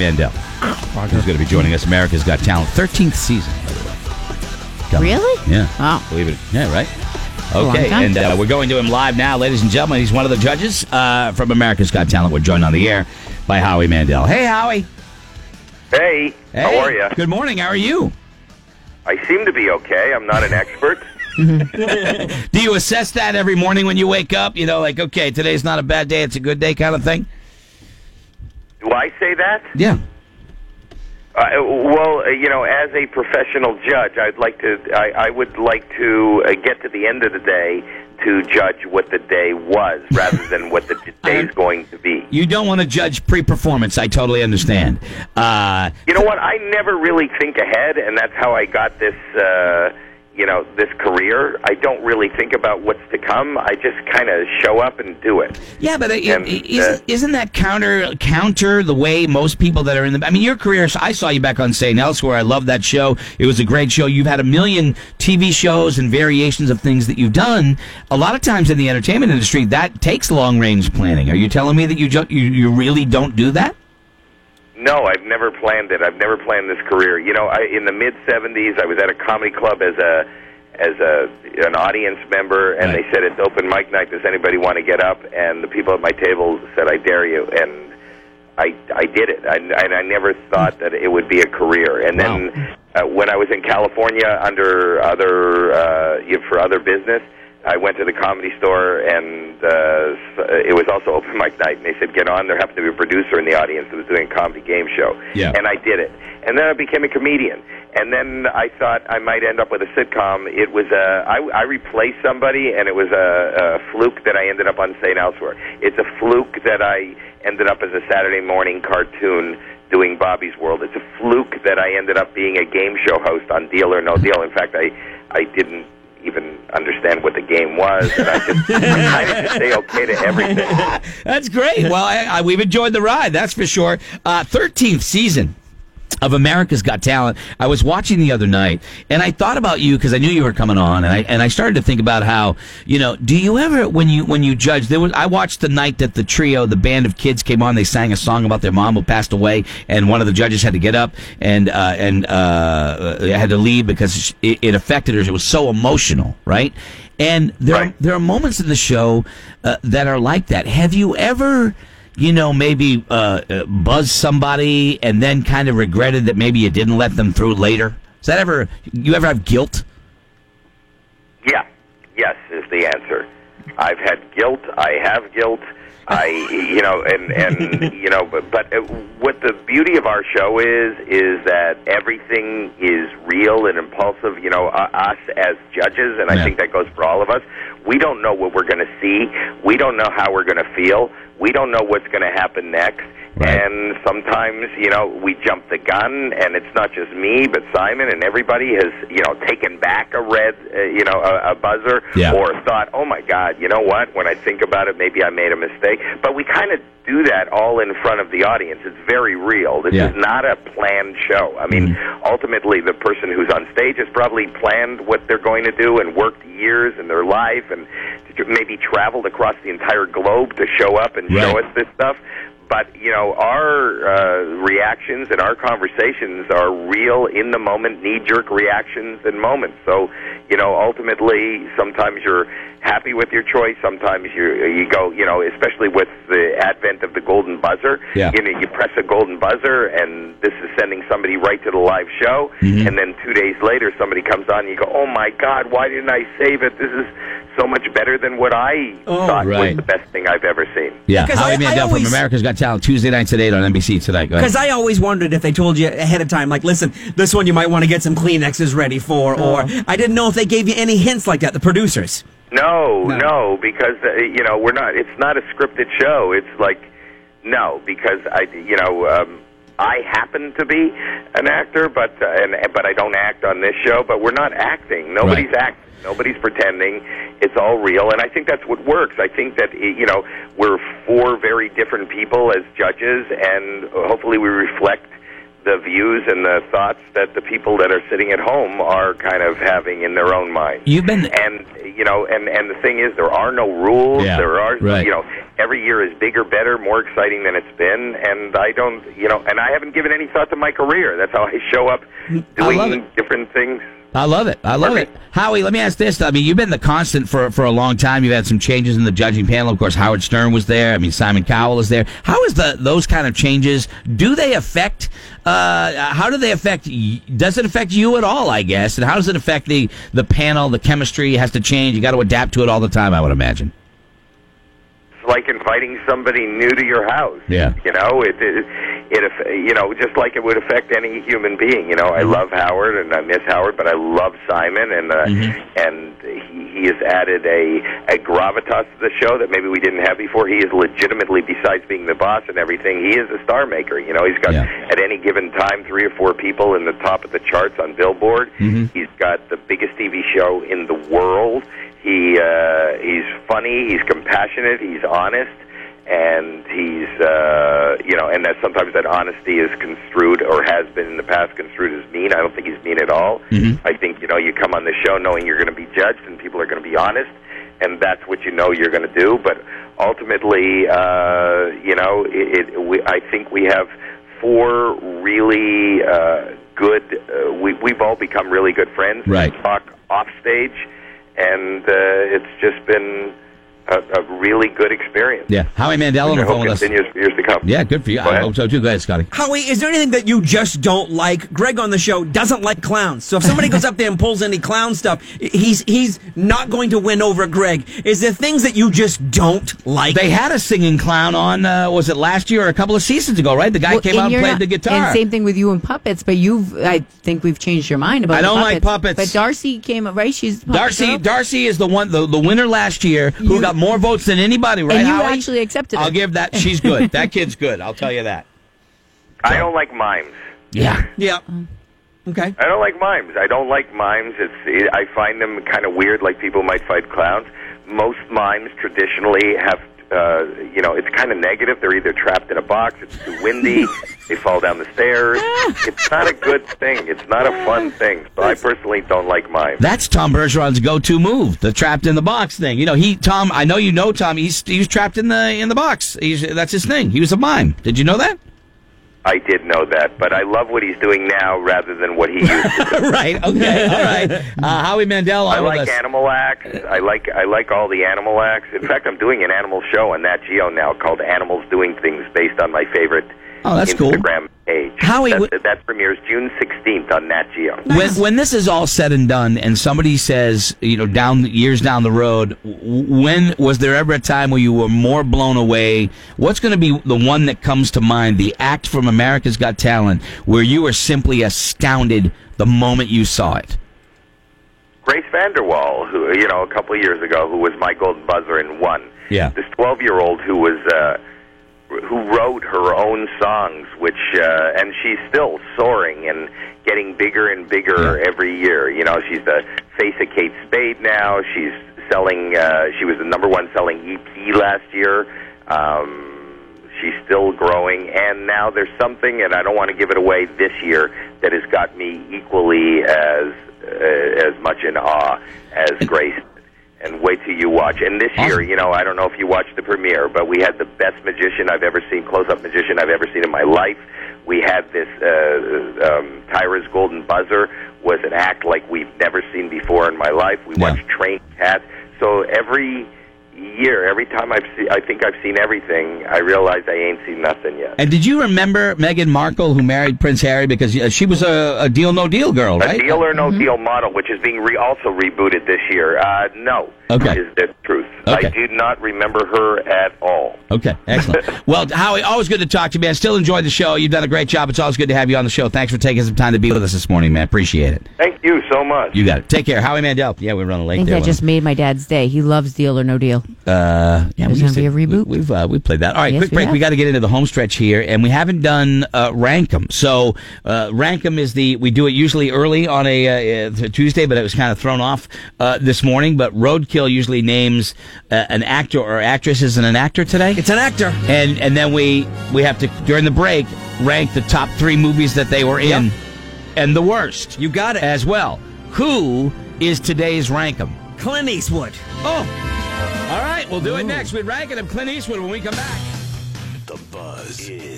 Mandel, who's going to be joining us. America's Got Talent, 13th season, by the way. Coming. Really? Yeah. Wow. Believe it. Yeah, right. Okay, and uh, we're going to him live now, ladies and gentlemen. He's one of the judges uh, from America's Got Talent. We're joined on the air by Howie Mandel. Hey, Howie. Hey, Hey. how are you? Good morning. How are you? I seem to be okay. I'm not an expert. Do you assess that every morning when you wake up? You know, like, okay, today's not a bad day, it's a good day kind of thing? Do I say that? Yeah. Uh, well, uh, you know, as a professional judge, I'd like to. I, I would like to uh, get to the end of the day to judge what the day was, rather than what the day is going to be. You don't want to judge pre performance. I totally understand. Uh, You know what? I never really think ahead, and that's how I got this. Uh, you know, this career. I don't really think about what's to come. I just kind of show up and do it. yeah, but it, And, uh, isn't, isn't that counter counter the way most people that are in the? I mean, your career. I saw you back on St. Elsewhere. I love that show. It was a great show. You've had a million TV shows and variations of things that you've done. A lot of times in the entertainment industry, that takes long range planning. Are you telling me that you ju- you, you really don't do that? No, I've never planned it. I've never planned this career. You know, I, in the mid '70s, I was at a comedy club as a as a an audience member, and Right. they said it's open mic night. Does anybody want to get up? And the people at my table said, "I dare you." And I I did it, I, and I never thought that it would be a career. And then uh, when I was in California under other uh, for other business. I went to the comedy store, and uh, it was also open mic night. And they said, "Get on." There happened to be a producer in the audience that was doing a comedy game show, Yeah. and I did it. And then I became a comedian. And then I thought I might end up with a sitcom. It was a I, I replaced somebody, and it was a, a fluke that I ended up on St. Elsewhere. It's a fluke that I ended up as a Saturday morning cartoon doing Bobby's World. It's a fluke that I ended up being a game show host on Deal or No Deal. In fact, I I didn't even understand what the game was, and I just I kind of just say okay to everything. That's great. Well, I, I, we've enjoyed the ride, that's for sure. Uh, 13th season of America's Got Talent. I was watching the other night, and I thought about you because I knew you were coming on, and I and I started to think about how you know. Do you ever when you when you judge? There was I watched the night that the trio, the band of kids, came on. They sang a song about their mom who passed away, and one of the judges had to get up and uh, and uh, had to leave because it, it affected her. It was so emotional, right? And there Right. there are moments in the show uh, that are like that. Have you ever? You know, maybe uh, uh, buzz somebody and then kind of regretted that maybe you didn't let them through later? Is that ever, you ever have guilt? Yeah, yes is the answer. I've had guilt. I have guilt. I, you know, and and you know, but, but uh, what the beauty of our show is is that everything is real and impulsive. You know, uh, us as judges, and Yeah. I think that goes for all of us. We don't know what we're going to see. We don't know how we're going to feel. We don't know what's going to happen next. Right. And sometimes, you know, we jump the gun, and it's not just me, but Simon and everybody has, you know, taken back a red, uh, you know, a, a buzzer, Yeah. or thought, oh my God, you know what? When I think about it, maybe I made a mistake. But we kind of do that all in front of the audience. It's very real. This Yeah. is not a planned show. I mean, ultimately, the person who's on stage has probably planned what they're going to do and worked years in their life and maybe traveled across the entire globe to show up and show us this stuff. But you know, our uh, reactions and our conversations are real, in the moment, knee jerk reactions and moments. So, you know, ultimately, sometimes you're happy with your choice. Sometimes you you go, you know, especially with the advent of the golden buzzer. Yeah. You know, you press a golden buzzer, and this is sending somebody right to the live show. Mhm. And then two days later, somebody comes on, and you go, "Oh my God, why didn't I save it? This is so much better than what I Oh, thought right. was the best thing I've ever seen." Yeah. Because Howie I- I Mandel always- from America's Got Talent, Tuesday nights at 8 on NBC tonight. Because I always wondered if they told you ahead of time, like, listen, this one you might want to get some Kleenexes ready for, or I didn't know if they gave you any hints like that, the producers. No, No. no, because uh, you know we're not. It's not a scripted show. It's like no, because I, you know, um, I happen to be an actor, but uh, and but I don't act on this show. But we're not acting. Nobody's Right. acting. Nobody's pretending. It's all real, and I think that's what works. I think that you know we're four very different people as judges, and hopefully we reflect the views and the thoughts that the people that are sitting at home are kind of having in their own mind. You've been and you know, and and the thing is, there are no rules. Yeah, there are, right. you know, every year is bigger, better, more exciting than it's been. And I don't, you know, and I haven't given any thought to my career. That's how I show up doing different things. I love it. I love it. Howie, let me ask this. I mean, you've been the constant for, for a long time. You've had some changes in the judging panel. Of course, Howard Stern was there. I mean, Simon Cowell is there. How is the those kind of changes? Do they affect? Uh, how do they affect? Does it affect you at all? I guess. And how does it affect the the panel? The chemistry has to change. You got to adapt to it all the time. I would imagine. It's like inviting somebody new to your house. Yeah. You know, it, it, it, you know, just like it would affect any human being. You know, Mm-hmm. I love Howard and I miss Howard, but I love Simon, and uh, Mm-hmm. and he, he has added a a gravitas to the show that maybe we didn't have before. He is legitimately, besides being the boss and everything, he is a star maker. You know, he's got Yeah. at any given time three or four people in the top of the charts on Billboard. Mm-hmm. He's got the biggest TV show in the world. He uh, he's funny. He's compassionate. He's honest, and he's uh, you know, and that sometimes that honesty is construed or has been in the past construed as mean. I don't think he's mean at all. I think you know, you come on the show knowing you're going to be judged and people are going to be honest, and that's what you know you're going to do. But ultimately, uh, you know, it, it, we, I think we have four really uh, good. Uh, we, we've all become really good friends. Right. We talk off stage, and uh, it's just been a, a really good experience. Yeah. Howie Mandel on Which the I phone hope with us. continues for years to come. Yeah, good for you. Go I ahead. hope so too. Go ahead, Scotty. Howie, is there anything that you just don't like? Greg on the show doesn't like clowns. So if somebody goes up there and pulls any clown stuff, he's he's not going to win over Greg. Is there things that you just don't like? They had a singing clown on. Uh, was it last year or a couple of seasons ago? Right, the guy Well, came out and played not- the guitar. And same thing with you and puppets, but you've, I think we've changed your mind about I don't like puppets. puppets. But Darci came, up right? She's Darci girl? Darci is the one the, the winner last year who You- got more votes than anybody, right? And you Howie? actually accepted her. I'll give that she's good. that kid's good. I'll tell you that. I don't like mimes. Yeah. yeah. Okay. I don't like mimes. I don't like mimes. It's I find them kind of weird. Like people might fight clowns. Most mimes traditionally have, uh, you know, it's kind of negative. They're either trapped in a box, it's too windy, they fall down the stairs. It's not a good thing. It's not a fun thing. So I personally don't like mimes. That's Tom Bergeron's go-to move, the trapped in the box thing. You know, he Tom. I know you know Tom. He's he was trapped in the in the box. He's that's his thing. He was a mime. Did you know that? I did know that, but I love what he's doing now rather than what he used to. do. right. Okay. All right. Uh, Howie Mandel on I like us. animal acts. I like I like all the animal acts. In fact, I'm doing an animal show on Nat Geo now called Animals Doing Things, based on my favorite Oh, that's cool. Page. Howie, that, wh- that premieres June 16th on Nat Geo. When, when this is all said and done, and somebody says, you know, down years down the road, when was there ever a time where you were more blown away? What's going to be the one that comes to mind? The act from America's Got Talent, where you were simply astounded the moment you saw it. Grace VanderWaal, who you know a couple of years ago, who was my golden buzzer and won. Yeah. This 12-year-old who was uh, who wrote her own songs, which uh, and she's still soaring and getting bigger and bigger Yeah. every year. You know, she's the face of Kate Spade now. She's selling. Uh, she was the number one selling EP last year. Um, she's still growing, and now there's something, and I don't want to give it away this year that has got me equally as uh, as much in awe as Grace. And wait till you watch. And this year, you know, I don't know if you watched the premiere, but we had the best magician I've ever seen, close-up magician I've ever seen in my life. We had this uh, um, Tyra's Golden Buzzer was an act like we've never seen before in my life. We Yeah. watched Train Cats. So every year, every time I've see, I think I've seen everything, I realize I ain't seen nothing yet. And did you remember Meghan Markle, who married Prince Harry, because uh, she was a, a deal no deal girl, A right? deal or no deal model, which is being re- also rebooted this year. Uh, no, Okay. is the truth. Okay. I do not remember her at all. Okay, excellent. well, Howie, always good to talk to you, man. Still enjoy the show. You've done a great job. It's always good to have you on the show. Thanks for taking some time to be with us this morning, man. Appreciate it. Thank you so much. You got it. Take care. Howie Mandel. Yeah, we're running I late think there. that just made my dad's day. He loves Deal or No Deal. Uh, yeah, There's we used gonna be a reboot? We, have uh, we played that. All right, Yes, quick we break. have. We got to get into the home stretch here, and we haven't done uh, Rankum. So uh, Rankum is the we do it usually early on a uh, uh, Tuesday, but it was kind of thrown off uh, this morning. But Roadkill usually names uh, an actor or actress. Isn't an actor today? It's an actor. and and then we we have to during the break rank the top three movies that they were in, Yep. And the worst. You got it. as well. Who is today's rankum? Clint Eastwood. Oh, all right, we'll do it next. We're ranking him Clint Eastwood when we come back. The Buzz is